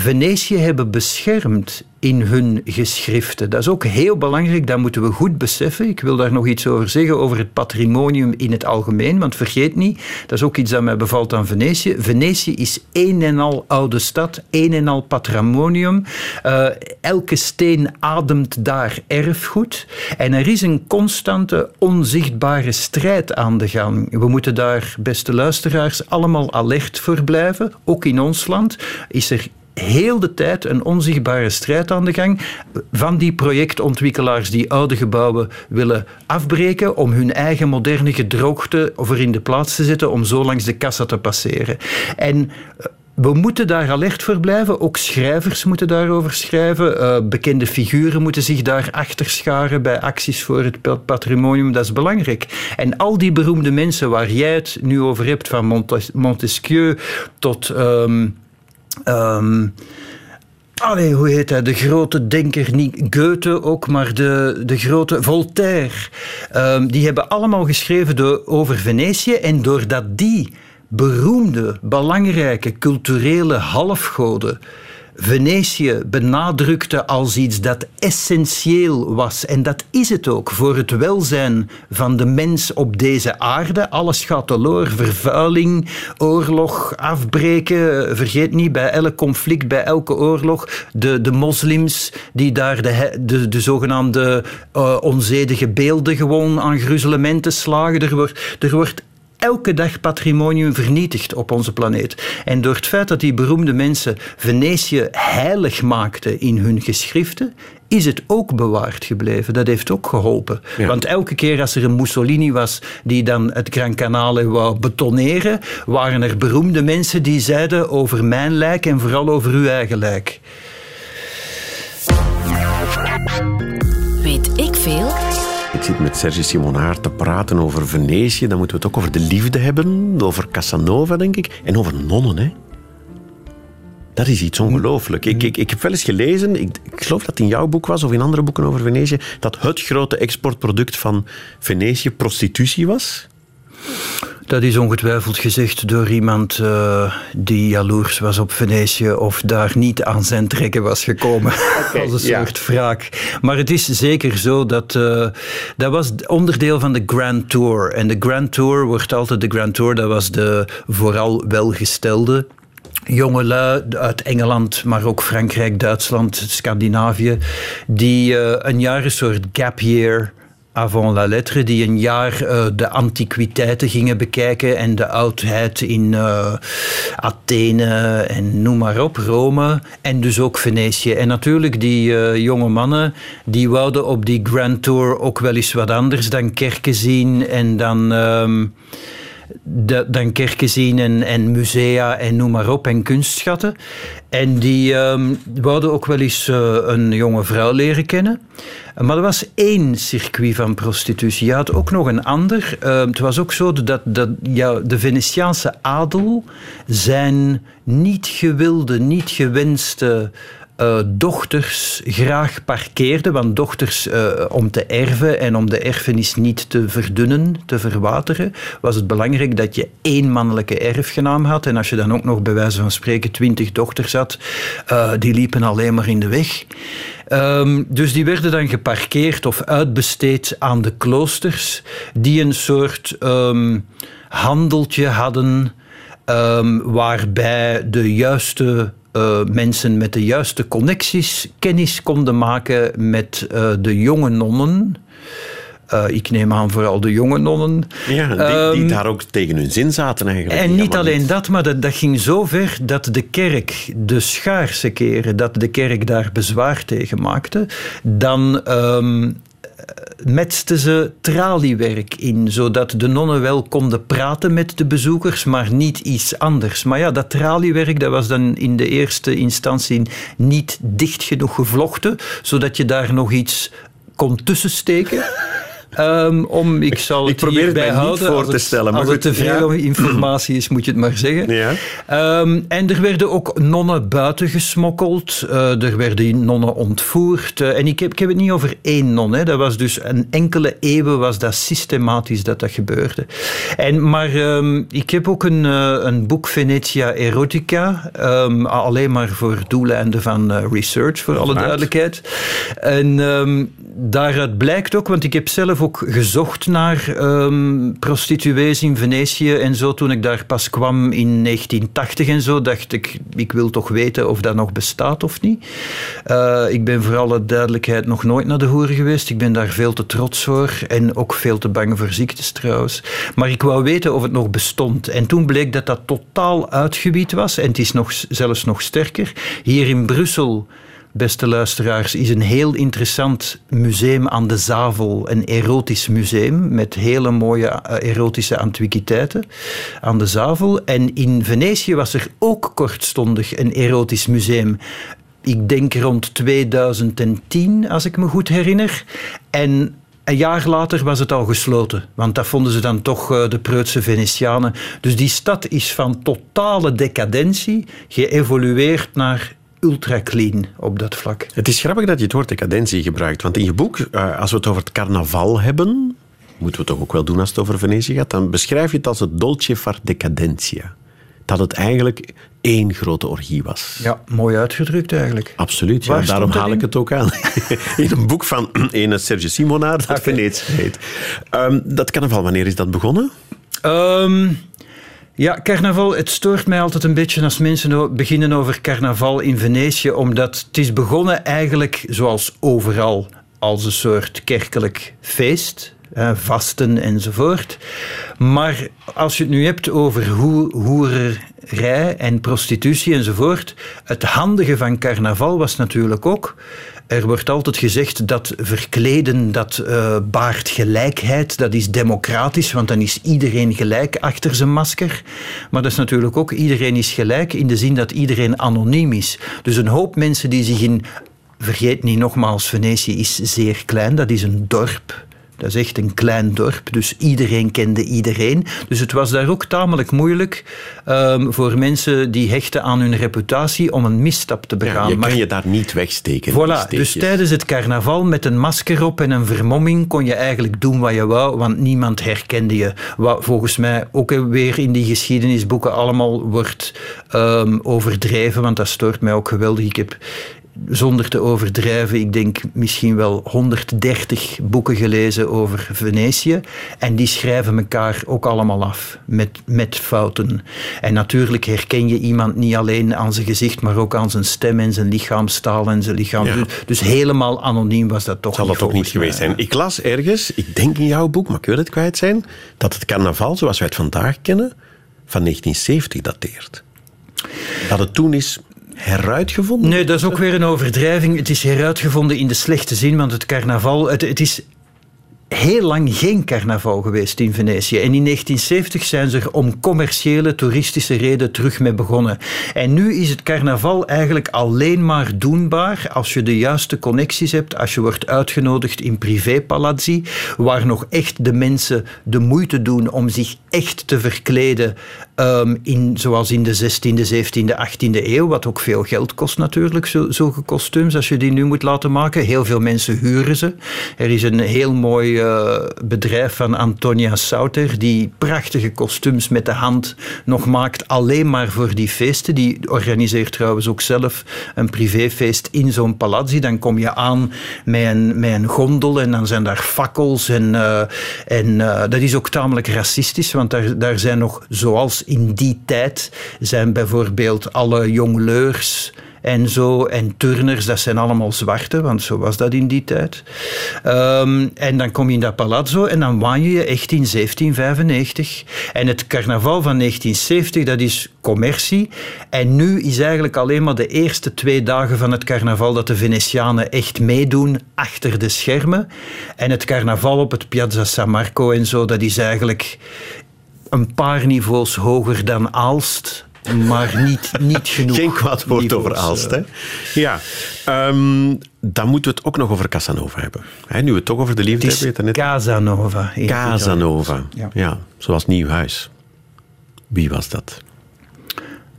D: Venetië hebben beschermd in hun geschriften. Dat is ook heel belangrijk, dat moeten we goed beseffen. Ik wil daar nog iets over zeggen, over het patrimonium in het algemeen, want vergeet niet, dat is ook iets dat mij bevalt aan Venetië. Venetië is een en al oude stad, een en al patrimonium. Eh, elke steen ademt daar erfgoed. En er is een constante, onzichtbare strijd aan de gang. We moeten daar, beste luisteraars, allemaal alert voor blijven. Ook in ons land is er heel de tijd een onzichtbare strijd aan de gang van die projectontwikkelaars die oude gebouwen willen afbreken om hun eigen moderne gedroogte voor in de plaats te zetten om zo langs de kassa te passeren. En eh, we moeten daar alert voor blijven. Ook schrijvers moeten daarover schrijven. Uh, bekende figuren moeten zich daar achter scharen bij acties voor het patrimonium. Dat is belangrijk. En al die beroemde mensen waar jij het nu over hebt, van Montesquieu tot. Um, um, Allee, hoe heet hij? De grote denker, niet Goethe ook, maar de, de grote Voltaire. Um, die hebben allemaal geschreven over Venetië. En doordat die beroemde, belangrijke culturele halfgoden Venetië benadrukte als iets dat essentieel was. En dat is het ook voor het welzijn van de mens op deze aarde. Alles gaat teloor. Vervuiling, oorlog, afbreken. Vergeet niet, bij elk conflict, bij elke oorlog, de, de moslims die daar de, de, de zogenaamde uh, onzedige beelden gewoon aan gruzelementen slagen. Er wordt, er wordt elke dag patrimonium vernietigd op onze planeet. En door het feit dat die beroemde mensen Venetië heilig maakten in hun geschriften, is het ook bewaard gebleven. Dat heeft ook geholpen. Want elke keer als er een Mussolini was die dan het Gran Canale wou betoneren, waren er beroemde mensen die zeiden over mijn lijk en vooral over uw eigen lijk.
C: Weet ik veel?
A: Ik zit met Serge Simonaar te praten over Venetië. Dan moeten we het ook over de liefde hebben. Over Casanova, denk ik. En over nonnen, hè. Dat is iets ongelooflijk. Ik, ik, ik heb wel eens gelezen, ik, ik, geloof dat het in jouw boek was of in andere boeken over Venetië, dat het grote exportproduct van Venetië prostitutie was.
D: Dat is ongetwijfeld gezegd door iemand uh, die jaloers was op Venetië of daar niet aan zijn trekken was gekomen. als een soort wraak. Maar het is zeker zo dat uh, dat was onderdeel van de Grand Tour. En de Grand Tour wordt altijd de Grand Tour, dat was de vooral welgestelde jongelui uit Engeland, maar ook Frankrijk, Duitsland, Scandinavië, die uh, een jaar een soort gap year avant la lettre, die een jaar uh, de antiquiteiten gingen bekijken en de oudheid in uh, Athene en noem maar op, Rome en dus ook Venetië. En natuurlijk die uh, jonge mannen, die wouden op die Grand Tour ook wel eens wat anders dan kerken zien en dan... Um, dan kerken zien en, musea en noem maar op en kunstschatten. En die um, wouden ook wel eens uh, een jonge vrouw leren kennen. Maar er was één circuit van prostitutie. Je had ook nog een ander. Uh, het was ook zo dat, dat ja, de Venetiaanse adel zijn niet gewilde, niet gewenste uh, dochters graag parkeerden. Want dochters, uh, om te erven en om de erfenis niet te verdunnen, te verwateren, was het belangrijk dat je één mannelijke erfgenaam had. En als je dan ook nog bij wijze van spreken twintig dochters had, uh, die liepen alleen maar in de weg. Um, dus die werden dan geparkeerd of uitbesteed aan de kloosters, die een soort um, handeltje hadden. Um, waarbij de juiste uh, mensen met de juiste connecties kennis konden maken met uh, de jonge nonnen. Uh, ik neem aan vooral de jonge nonnen.
A: Ja, die, die um, daar ook tegen hun zin zaten eigenlijk.
D: En niet alleen dat, maar dat, dat ging zo ver dat de kerk de schaarse keren dat de kerk daar bezwaar tegen maakte, dan um, metsten ze traliewerk in, zodat de nonnen wel konden praten met de bezoekers, maar niet iets anders. Maar ja, dat traliewerk dat was dan in de eerste instantie niet dicht genoeg gevlochten, zodat je daar nog iets kon tussensteken. Um, om, ik zal
A: ik probeer het mij niet voor te stellen.
D: Maar als het te veel ja. informatie is, moet je het maar zeggen.
A: Ja.
D: Um, en er werden ook nonnen buiten gesmokkeld. Uh, er werden nonnen ontvoerd. Uh, en ik heb, ik heb het niet over één non. Hè. Dat was dus een enkele eeuwen was dat systematisch dat dat gebeurde. En, maar um, ik heb ook een, uh, een boek Venetia Erotica. alleen maar voor doeleinden van research, voor alle duidelijkheid. En daaruit blijkt ook, want ik heb zelf ook gezocht naar um, prostituees in Venetië en zo. Toen ik daar pas kwam in 1980 en zo, dacht ik, ik wil toch weten of dat nog bestaat of niet. Uh, ik ben voor alle duidelijkheid nog nooit naar de hoeren geweest. Ik ben daar veel te trots voor en ook veel te bang voor ziektes trouwens. Maar ik wou weten of het nog bestond. En toen bleek dat dat totaal uitgewied was en het is nog, zelfs nog sterker. Hier in Brussel beste luisteraars, is een heel interessant museum aan de Zavel. Een erotisch museum met hele mooie eh, erotische antiquiteiten aan de Zavel. En in Venetië was er ook kortstondig een erotisch museum ik denk rond 2010, als ik me goed herinner. En een jaar later was het al gesloten, want dat vonden ze dan toch eh, de preutse Venetianen. Dus die stad is van totale decadentie geëvolueerd naar ultra clean op dat vlak.
A: Het is grappig dat je het woord decadentie gebruikt, want in je boek, eh, als we het over het carnaval hebben, moeten we toch ook wel doen als het over Venetië gaat, dan beschrijf je het als het dolce far decadentia dat het eigenlijk één grote orgie was.
D: Ja, mooi uitgedrukt eigenlijk.
A: Absoluut, ja, daarom haal ik het ook aan. in een boek van een Serge Simonaar dat okay. Venetië heet. Um, dat carnaval, wanneer is dat begonnen?
D: Um, ja, carnaval, het stoort mij altijd een beetje als mensen beginnen over carnaval in Venetië, omdat het is begonnen eigenlijk zoals overal als een soort kerkelijk feest vasten enzovoort. Maar als je het nu hebt over ho hoererij en prostitutie enzovoort, het handige van carnaval was natuurlijk ook er wordt altijd gezegd dat verkleden, dat uh, baart gelijkheid, dat is democratisch, want dan is iedereen gelijk achter zijn masker. Maar dat is natuurlijk ook, iedereen is gelijk in de zin dat iedereen anoniem is. Dus een hoop mensen die zich in, vergeet niet nogmaals, Venetië is zeer klein, dat is een dorp. Dat is echt een klein dorp, dus iedereen kende iedereen. Dus het was daar ook tamelijk moeilijk um, voor mensen die hechten aan hun reputatie om een misstap te begaan. Ja,
A: je kan je daar niet wegsteken.
D: Voilà, dus tijdens het carnaval met een masker op en een vermomming kon je eigenlijk doen wat je wou, want niemand herkende je. Wat volgens mij ook weer in die geschiedenisboeken allemaal wordt um, overdreven, want dat stoort mij ook geweldig. Ik heb zonder te overdrijven, ik denk misschien wel 130 boeken gelezen over Venetië. En die schrijven elkaar ook allemaal af met, met fouten. En natuurlijk herken je iemand niet alleen aan zijn gezicht, maar ook aan zijn stem en zijn lichaamstaal en zijn lichaam. Dus, dus, helemaal anoniem was dat toch
A: Zal
D: dat
A: ook niet geweest zijn. Ik las ergens, ik denk in jouw boek, maar ik wil het kwijt zijn, dat het carnaval zoals wij het vandaag kennen, van 1970 dateert. Dat het toen is heruitgevonden?
D: Nee, dat is ook weer een overdrijving. Het is heruitgevonden in de slechte zin, want het carnaval... Het, is heel lang geen carnaval geweest in Venetië. En in 1970 zijn ze er om commerciële, toeristische reden terug mee begonnen. En nu is het carnaval eigenlijk alleen maar doenbaar als je de juiste connecties hebt, als je wordt uitgenodigd in privépalazzi, waar nog echt de mensen de moeite doen om zich echt te verkleden, um, in, zoals in de 16e, 17e, 18e eeuw, wat ook veel geld kost natuurlijk, zulke kostuums, als je die nu moet laten maken. Heel veel mensen huren ze. Er is een heel mooi uh, bedrijf van Antonia Sauter, die prachtige kostuums met de hand nog maakt, alleen maar voor die feesten. Die organiseert trouwens ook zelf een privéfeest in zo'n palazzi. Dan kom je aan met een, met een gondel en dan zijn daar fakkels. En, uh, en uh, dat is ook tamelijk racistisch, want daar, daar zijn nog, zoals in die tijd, zijn bijvoorbeeld alle jongleurs en zo. En turners, dat zijn allemaal zwarte, want zo was dat in die tijd. Um, en dan kom je in dat palazzo en dan waan je echt in 1795. En het carnaval van 1970, dat is commercie. En nu is eigenlijk alleen maar de eerste twee dagen van het carnaval dat de Venetianen echt meedoen achter de schermen. En het carnaval op het Piazza San Marco en zo, dat is eigenlijk een paar niveaus hoger dan Aalst maar niet, niet genoeg.
A: Geen kwaad woord over Aalst. Hè? Ja, um, dan moeten we het ook nog over Casanova hebben. He, nu we het toch over de liefde
D: het
A: hebben.
D: Het Casanova.
A: Casanova, ja. ja. Zoals nieuw huis. Wie was dat?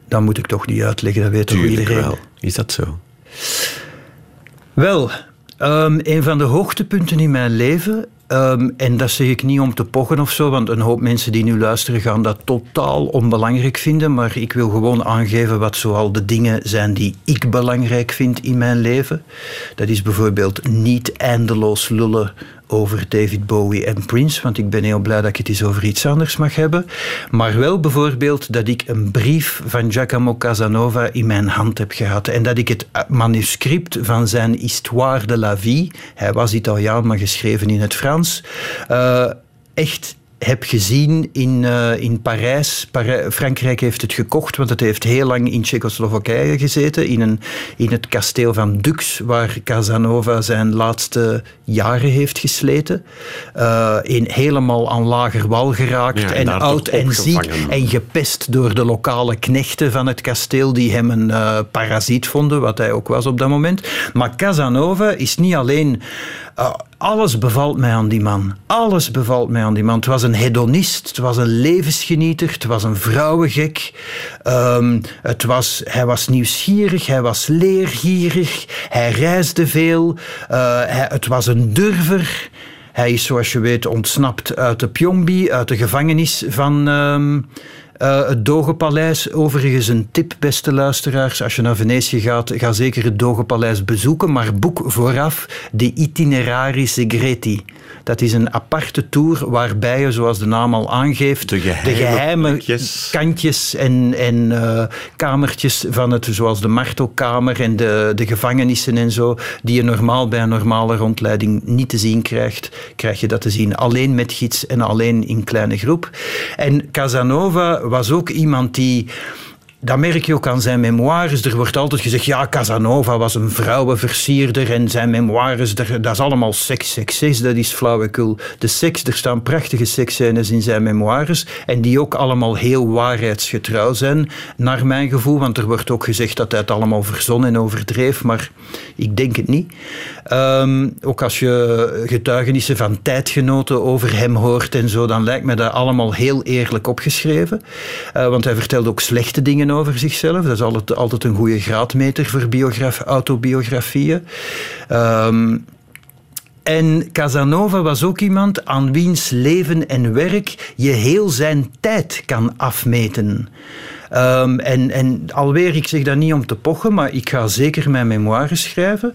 D: Dan moet ik toch niet uitleggen, dat weet toch iedereen. Wel.
A: Is dat zo?
D: Wel, um, een van de hoogtepunten in mijn leven Um, en dat zeg ik niet om te pochen of zo, want een hoop mensen die nu luisteren gaan dat totaal onbelangrijk vinden. Maar ik wil gewoon aangeven wat zoal de dingen zijn die ik belangrijk vind in mijn leven. Dat is bijvoorbeeld niet eindeloos lullen over David Bowie en Prince, want ik ben heel blij dat ik het eens over iets anders mag hebben. Maar wel bijvoorbeeld dat ik een brief van Giacomo Casanova in mijn hand heb gehad en dat ik het manuscript van zijn Histoire de la vie, hij was Italiaan, maar geschreven in het Frans, uh, echt heb gezien in, uh, in Parijs. Parij Frankrijk heeft het gekocht, want het heeft heel lang in Tsjechoslowakije gezeten. In, een, in het kasteel van Dux, waar Casanova zijn laatste jaren heeft gesleten. Uh, in, helemaal aan lager wal geraakt
A: Ja, en
D: oud en ziek. En gepest door de lokale knechten van het kasteel, die hem een eh, parasiet vonden, wat hij ook was op dat moment. Maar Casanova is niet alleen. Eh, alles bevalt mij aan die man. Alles bevalt mij aan die man. Het was een hedonist, het was een levensgenieter, het was een vrouwengek. Ehm, het was, hij was nieuwsgierig, hij was leergierig, hij reisde veel. eh, het was een durver. Hij is, zoals je weet, ontsnapt uit de Pyongbi, uit de gevangenis van ehm, eh, het Dogepaleis. Overigens een tip, beste luisteraars. Als je naar Venetië gaat, ga zeker het Dogepaleis bezoeken. Maar boek vooraf de Itinerari Segreti. Dat is een aparte tour waarbij je, zoals de naam al aangeeft,
A: De geheime
D: kantjes en, en eh, kamertjes van het, zoals de martelkamer en de, de gevangenissen en zo, die je normaal bij een normale rondleiding niet te zien krijgt, krijg je dat te zien. Alleen met gids en alleen in kleine groep. En Casanova was ook iemand die. Dat merk je ook aan zijn memoires. Er wordt altijd gezegd, ja, Casanova was een vrouwenversierder en zijn memoires, dat is allemaal seks, seks, seks, dat is flauwekul. De seks, er staan prachtige seksscènes in zijn memoires en die ook allemaal heel waarheidsgetrouw zijn, naar mijn gevoel, want er wordt ook gezegd dat hij het allemaal verzon en overdreef, maar ik denk het niet. Ehm, ook als je getuigenissen van tijdgenoten over hem hoort en zo, dan lijkt me dat allemaal heel eerlijk opgeschreven. Eh, want hij vertelde ook slechte dingen over zichzelf. Dat is altijd, altijd een goede graadmeter voor biograf, autobiografieën. Ehm, en Casanova was ook iemand aan wiens leven en werk je heel zijn tijd kan afmeten. Ehm, en, en alweer, ik zeg dat niet om te pochen, maar ik ga zeker mijn memoires schrijven.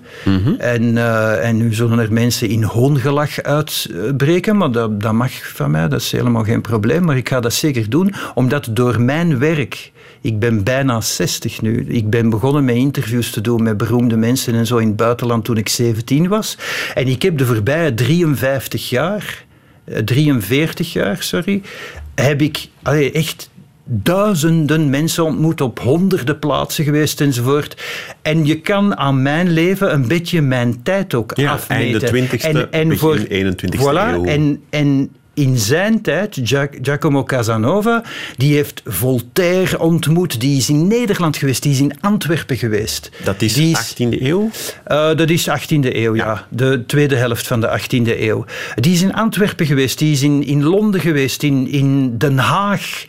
D: en, eh, en nu zullen er mensen in hoongelach uitbreken, maar dat, dat mag van mij, dat is helemaal geen probleem. Maar ik ga dat zeker doen, omdat door mijn werk ik ben bijna 60 nu. Ik ben begonnen met interviews te doen met beroemde mensen en zo in het buitenland toen ik 17 was. En ik heb de voorbije 53 jaar, eh, 43 jaar, sorry, heb ik allee, echt duizenden mensen ontmoet, op honderden plaatsen geweest enzovoort. En je kan aan mijn leven een beetje mijn tijd ook
A: Ja,
D: afmeten.
A: einde 20e, begin 21e
D: voilà,
A: eeuw.
D: En, en in zijn tijd, Gia- Giacomo Casanova, die heeft Voltaire ontmoet, die is in Nederland geweest, die is in Antwerpen geweest.
A: Dat is
D: Die
A: 18e eeuw.
D: eh, dat is 18e eeuw, ja.
A: Ja.
D: De tweede helft van de 18e eeuw. Die is in Antwerpen geweest, die is in, in Londen geweest, in, in Den Haag.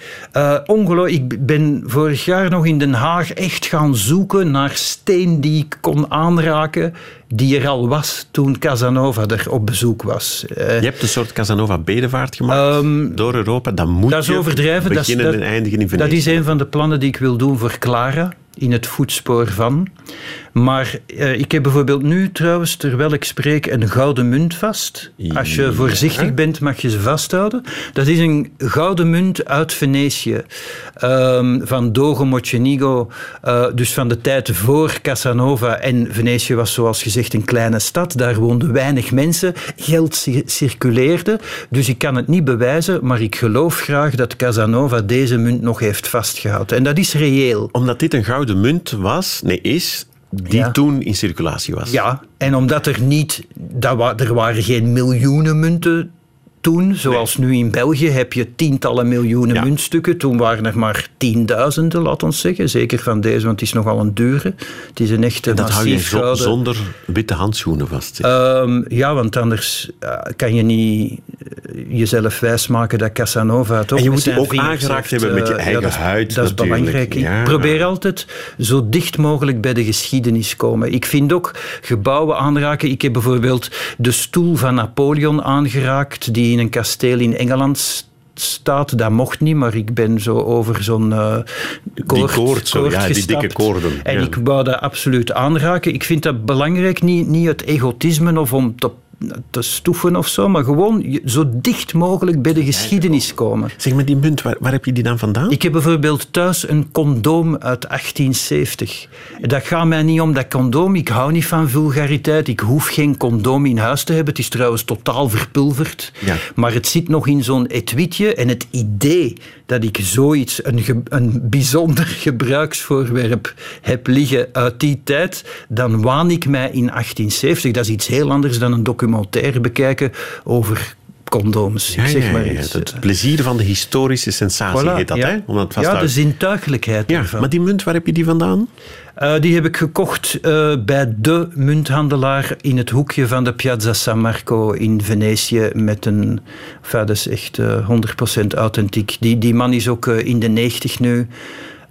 D: Ongelooflijk. Ik ben vorig jaar nog in Den Haag echt gaan zoeken naar steen die ik kon aanraken, die er al was toen Casanova er op bezoek was. Eh,
A: Je hebt een soort Casanova-bedevaart gemaakt
D: Ehm,
A: door Europa. Dan moet
D: dat is
A: je
D: overdrijven. Dat is,
A: beginnen
D: dat,
A: en eindigen in
D: dat is een van de plannen die ik wil doen voor Clara, in het voetspoor van. Maar eh, ik heb bijvoorbeeld nu trouwens, terwijl ik spreek, een gouden munt vast. Als je voorzichtig bent, mag je ze vasthouden. Dat is een gouden munt uit Venetië, ehm, van Dogo Mocenigo, eh, dus van de tijd voor Casanova. En Venetië was zoals gezegd een kleine stad, daar woonden weinig mensen, geld ci- circuleerde. Dus ik kan het niet bewijzen, maar ik geloof graag dat Casanova deze munt nog heeft vastgehouden. En dat is reëel.
A: Omdat dit een gouden munt was, nee, is, die
D: Ja.
A: toen in circulatie was.
D: Ja, en omdat er niet, er waren geen miljoenen munten toen, zoals nu in België heb je tientallen miljoenen
A: Ja.
D: muntstukken. Toen waren er maar tienduizenden, laat ons zeggen. Zeker van deze, want het is nogal een dure. Het is een echte
A: Dat hou je
D: gouden-
A: zonder witte handschoenen vast.
D: Ehm, ja, want anders eh, kan je niet eh, jezelf wijsmaken dat Casanova het ook
A: En je moet ook aangeraakt
D: heeft,
A: hebben met je
D: eh,
A: eigen
D: dat is-
A: huid
D: Dat is
A: natuurlijk.
D: belangrijk.
A: Ja.
D: Ik probeer altijd zo dicht mogelijk bij de geschiedenis komen. Ik vind ook gebouwen aanraken. Ik heb bijvoorbeeld de stoel van Napoleon aangeraakt, die in een kasteel in Engeland st- staat. Dat mocht niet, maar ik ben zo over zo'n eh koord,
A: koord zo,
D: koord
A: ja, die dikke koorden,
D: En
A: ja.
D: ik wou dat absoluut aanraken. Ik vind dat belangrijk, niet, niet het egotisme of om te te stoeven of zo, maar gewoon zo dicht mogelijk bij de geschiedenis komen.
A: Zeg maar, die munt, waar, waar heb je die dan vandaan?
D: Ik heb bijvoorbeeld thuis een condoom uit 1870. Dat gaat mij niet om dat condoom. Ik hou niet van vulgariteit. Ik hoef geen condoom in huis te hebben. Het is trouwens totaal verpulverd.
A: Ja.
D: Maar het zit nog in zo'n etuietje. En het idee dat ik zoiets, een, ge- een bijzonder gebruiksvoorwerp heb liggen uit die tijd, dan waan ik mij in 1870. Dat is iets heel anders dan een documentaire bekijken over condooms.
A: Ja,
D: zeg
A: ja,
D: maar
A: ja. Het plezier van de historische sensatie
D: Voilà,
A: heet dat,
D: ja.
A: hè? Om dat vast te
D: ja, de zintuigelijkheid
A: Ja,
D: ervan.
A: maar die munt, waar heb je die vandaan?
D: Eh, die heb ik gekocht eh, bij de munthandelaar in het hoekje van de Piazza San Marco in Venetië. Met een, enfin, dat is echt eh, 100% authentiek. Die, die man is ook eh, in de 90 nu.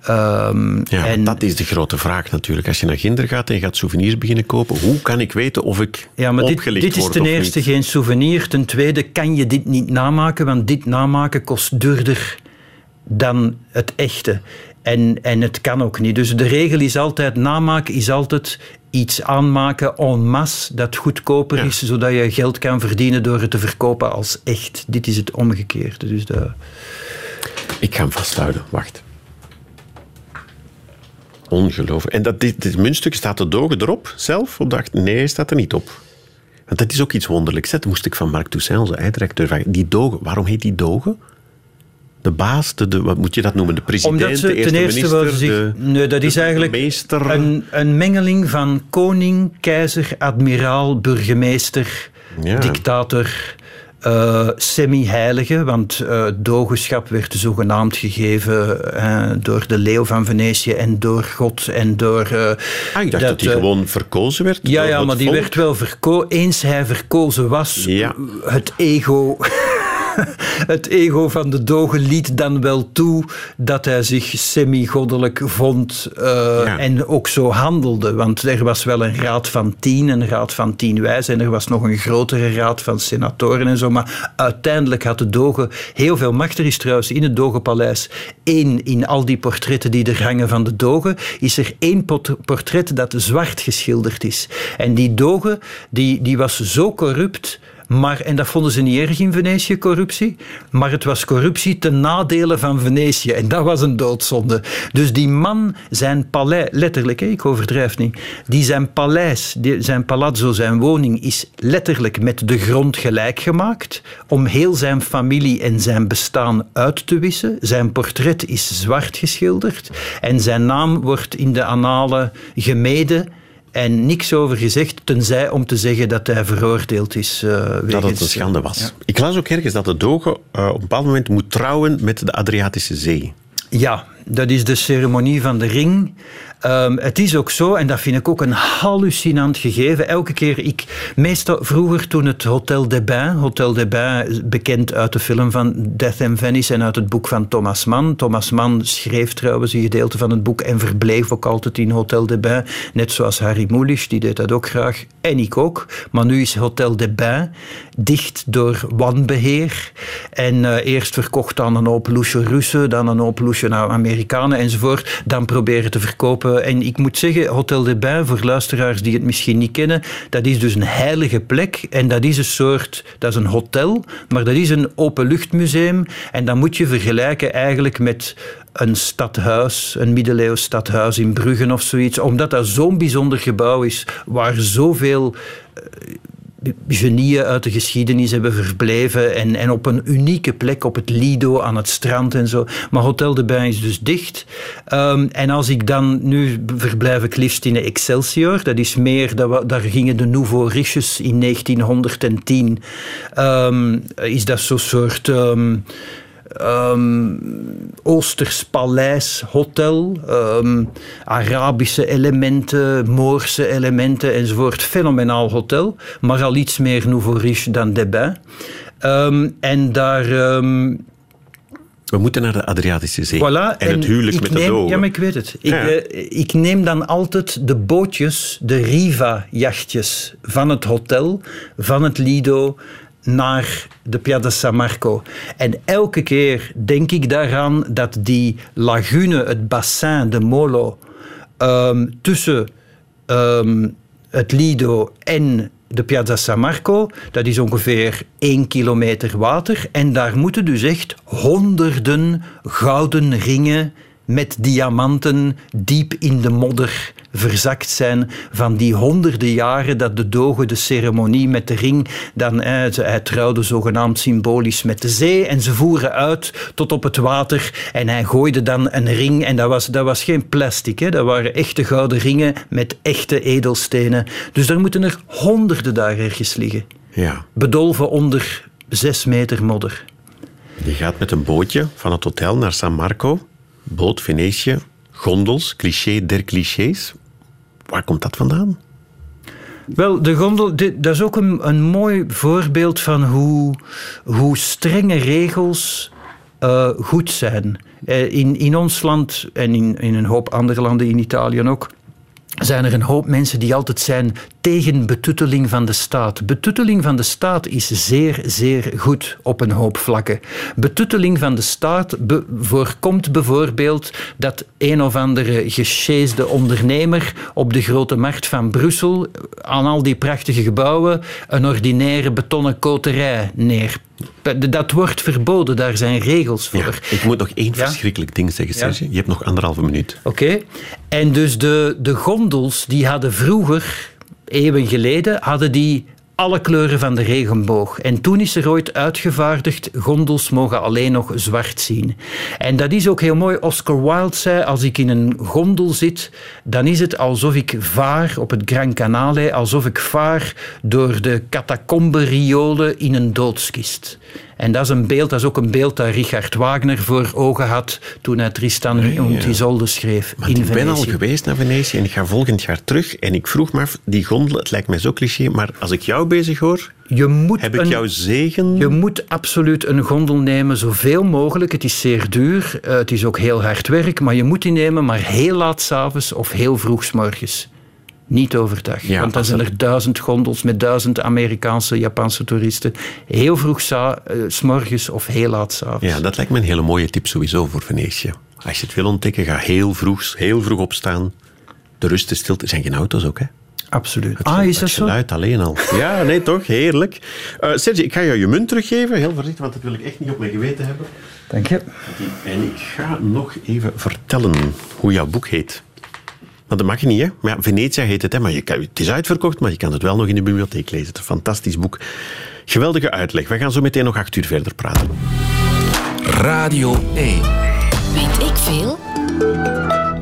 D: Ehm,
A: Ja,
D: en,
A: dat is de grote vraag natuurlijk. Als je naar Ginder gaat en je gaat souvenirs beginnen kopen, hoe kan ik weten of ik
D: ja, maar dit, dit is ten eerste
A: niet?
D: geen souvenir. Ten tweede kan je dit niet namaken, want dit namaken kost duurder dan het echte. En, en het kan ook niet. Dus de regel is altijd, namaken is altijd iets aanmaken en masse dat goedkoper
A: Ja.
D: is, zodat je geld kan verdienen door het te verkopen als echt. Dit is het omgekeerde. Dus de,
A: Ik ga hem vasthouden. Wacht. Ongelooflijk. En dat, dit, dit muntstuk, staat de dogen erop zelf? Op de nee, staat er niet op. Want dat is ook iets wonderlijks. Dat moest ik van Marc Toussaint, onze einddirecteur, vragen. Die dogen, waarom heet die dogen? De baas, de, de, wat moet je dat noemen? De president,
D: Omdat ze
A: de eerste
D: ten eerste
A: minister,
D: zich.
A: de,
D: nee, dat is eigenlijk
A: meester.
D: een, een mengeling van koning, keizer, admiraal, burgemeester,
A: Ja.
D: dictator. Eh, semi-heilige, want eh dogenschap werd zogenaamd gegeven eh, door de leeuw van Venetië en door God en door...
A: Ah, ik dacht dat, hij gewoon verkozen werd.
D: Ja, ja maar die werd wel verkozen. Eens hij verkozen was,
A: Ja.
D: het ego... Het ego van de dogen liet dan wel toe dat hij zich semi-goddelijk vond eh,
A: Ja.
D: en ook zo handelde. Want er was wel een raad van tien, een raad van tien wijzen en er was nog een grotere raad van senatoren en zo. Maar uiteindelijk had de dogen heel veel macht. Er is trouwens in het dogenpaleis één, in al die portretten die er hangen van de dogen, is er één portret dat zwart geschilderd is. En die dogen, die, die was zo corrupt... Maar, en dat vonden ze niet erg in Venetië, corruptie. Maar het was corruptie ten nadele van Venetië. En dat was een doodzonde. Dus die man, zijn paleis, letterlijk, ik overdrijf niet. Die zijn paleis, zijn palazzo, zijn woning, is letterlijk met de grond gelijk gemaakt. Om heel zijn familie en zijn bestaan uit te wissen. Zijn portret is zwart geschilderd. En zijn naam wordt in de annalen gemeden. En niks over gezegd, tenzij om te zeggen dat hij veroordeeld is. eh
A: Dat het een schande was.
D: Ja.
A: Ik las ook ergens dat de dogen eh, op een bepaald moment moet trouwen met de Adriatische Zee.
D: Ja, dat is de ceremonie van de ring. Ehm, het is ook zo, en dat vind ik ook een hallucinant gegeven. Elke keer, ik, meestal vroeger toen het Hotel des Bains, Hotel des Bains, bekend uit de film van Death in Venice en uit het boek van Thomas Mann. Thomas Mann schreef trouwens een gedeelte van het boek en verbleef ook altijd in Hotel des Bains. Net zoals Harry Mulisch, die deed dat ook graag. En ik ook. Maar nu is Hotel des Bains dicht door wanbeheer. En eh, eerst verkocht aan een hoop loesje Russen, dan een hoop loesje naar Amerikanen enzovoort. Dan proberen te verkopen. En ik moet zeggen, Hotel des Bains, voor luisteraars die het misschien niet kennen, dat is dus een heilige plek. En dat is een soort, dat is een hotel, maar dat is een openluchtmuseum. En dat moet je vergelijken eigenlijk met een stadhuis, een middeleeuws stadhuis in Bruggen of zoiets. Omdat dat zo'n bijzonder gebouw is, waar zoveel genieën uit de geschiedenis hebben verbleven en, en op een unieke plek op het Lido aan het strand en zo. Maar Hotel de Bain is dus dicht. Ehm, en als ik dan, nu verblijf ik liefst in de Excelsior, dat is meer, dat we- daar gingen de Nouveau Riches in 1910. Ehm, is dat zo'n soort... ehm, ehm, Oosters Paleis Hotel, ehm, Arabische elementen, Moorse elementen enzovoort. Fenomenaal hotel, maar al iets meer nouveau riche dan des Bains. Ehm, en daar...
A: We moeten naar de Adriatische Zee.
D: Voilà,
A: en, het huwelijk met de dogen.
D: Ja, maar ik weet het. Ik,
A: Ja.
D: eh, ik neem dan altijd de bootjes, de Riva-jachtjes van het hotel, van het Lido, naar de Piazza San Marco. En elke keer denk ik daaraan dat die lagune, het bassin de Molo, ehm, tussen ehm, het Lido en de Piazza San Marco, dat is ongeveer één kilometer water. En daar moeten dus echt honderden gouden ringen met diamanten diep in de modder verzakt zijn van die honderden jaren dat de dogen de ceremonie met de ring, dan, eh, hij trouwde zogenaamd symbolisch met de zee en ze voeren uit tot op het water en hij gooide dan een ring en dat was, dat was geen plastic, hè, dat waren echte gouden ringen met echte edelstenen. Dus daar moeten er honderden daar ergens liggen.
A: Ja.
D: Bedolven onder zes meter modder.
A: Je gaat met een bootje van het hotel naar San Marco. Boot, Venetië, gondels, cliché der clichés. Waar komt dat vandaan?
D: Wel, de gondel, dat is ook een, een mooi voorbeeld van hoe, hoe strenge regels eh, goed zijn. Eh, in, in ons land en in, in een hoop andere landen, in Italië ook, zijn er een hoop mensen die altijd zijn tegen betutteling van de staat. Betutteling van de staat is zeer, zeer goed op een hoop vlakken. Betutteling van de staat be- voorkomt bijvoorbeeld dat een of andere gesjeesde ondernemer op de grote markt van Brussel aan al die prachtige gebouwen een ordinaire betonnen koterij neer. Dat wordt verboden, daar zijn regels voor.
A: Ja, ik moet nog één
D: Ja?
A: verschrikkelijk ding zeggen, Serge. Je hebt nog anderhalve minuut.
D: Oké. En dus de, de gondels die hadden vroeger, eeuwen geleden, hadden die alle kleuren van de regenboog. En toen is er ooit uitgevaardigd, gondels mogen alleen nog zwart zien. En dat is ook heel mooi. Oscar Wilde zei, als ik in een gondel zit, dan is het alsof ik vaar op het Gran Canale, alsof ik vaar door de catacombe-riolen in een doodskist. En dat is een beeld, dat is ook een beeld dat Richard Wagner voor ogen had toen hij Tristan und Isolde schreef
A: Maar
D: in
A: ik ben al geweest naar Venetië en ik ga volgend jaar terug. En ik vroeg me af, die gondel, het lijkt mij zo cliché, maar als ik jou bezig hoor,
D: Je moet,
A: heb ik
D: een,
A: jouw zegen.
D: je moet absoluut een gondel nemen, zoveel mogelijk. Het is zeer duur, eh, het is ook heel hard werk, maar je moet die nemen, maar heel laat s'avonds of heel vroeg 's morgens. Niet overdag.
A: Ja,
D: Want dan zijn
A: er-
D: duizend gondels met duizend Amerikaanse, Japanse toeristen. Heel vroeg sa- eh, 's morgens of heel laat s'avonds.
A: Ja, dat lijkt me een hele mooie tip sowieso voor Venetië. Als je het wil ontdekken, ga heel vroeg, heel vroeg opstaan. De rust en stilte. Er zijn geen auto's ook, hè?
D: Absoluut.
A: Het
D: Ah, is dat zo?
A: alleen al. Ja, nee, toch? Heerlijk. Eh Serge, ik ga jou je munt teruggeven. Heel voorzichtig, want dat wil ik echt niet op mijn geweten hebben.
D: Dank je.
A: En ik ga nog even vertellen hoe jouw boek heet. Dat mag je niet, hè? Maar ja, Venetia heet het, hè? Maar je kan, het is uitverkocht, maar je kan het wel nog in de bibliotheek lezen. Het is een fantastisch boek. Geweldige uitleg. We gaan zo meteen nog acht uur verder praten.
B: Radio 1.
C: Weet ik veel?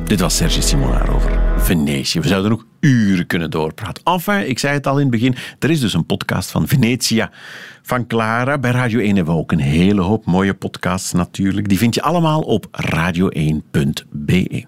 B: Dit was Serge Simonaar over Venetië. We zouden nog uren kunnen doorpraten. Enfin, ik zei het al in het begin, er is dus een podcast van Venetia van Clara. Bij Radio 1 hebben we ook een hele hoop mooie podcasts natuurlijk. Die vind je allemaal op radio1.be.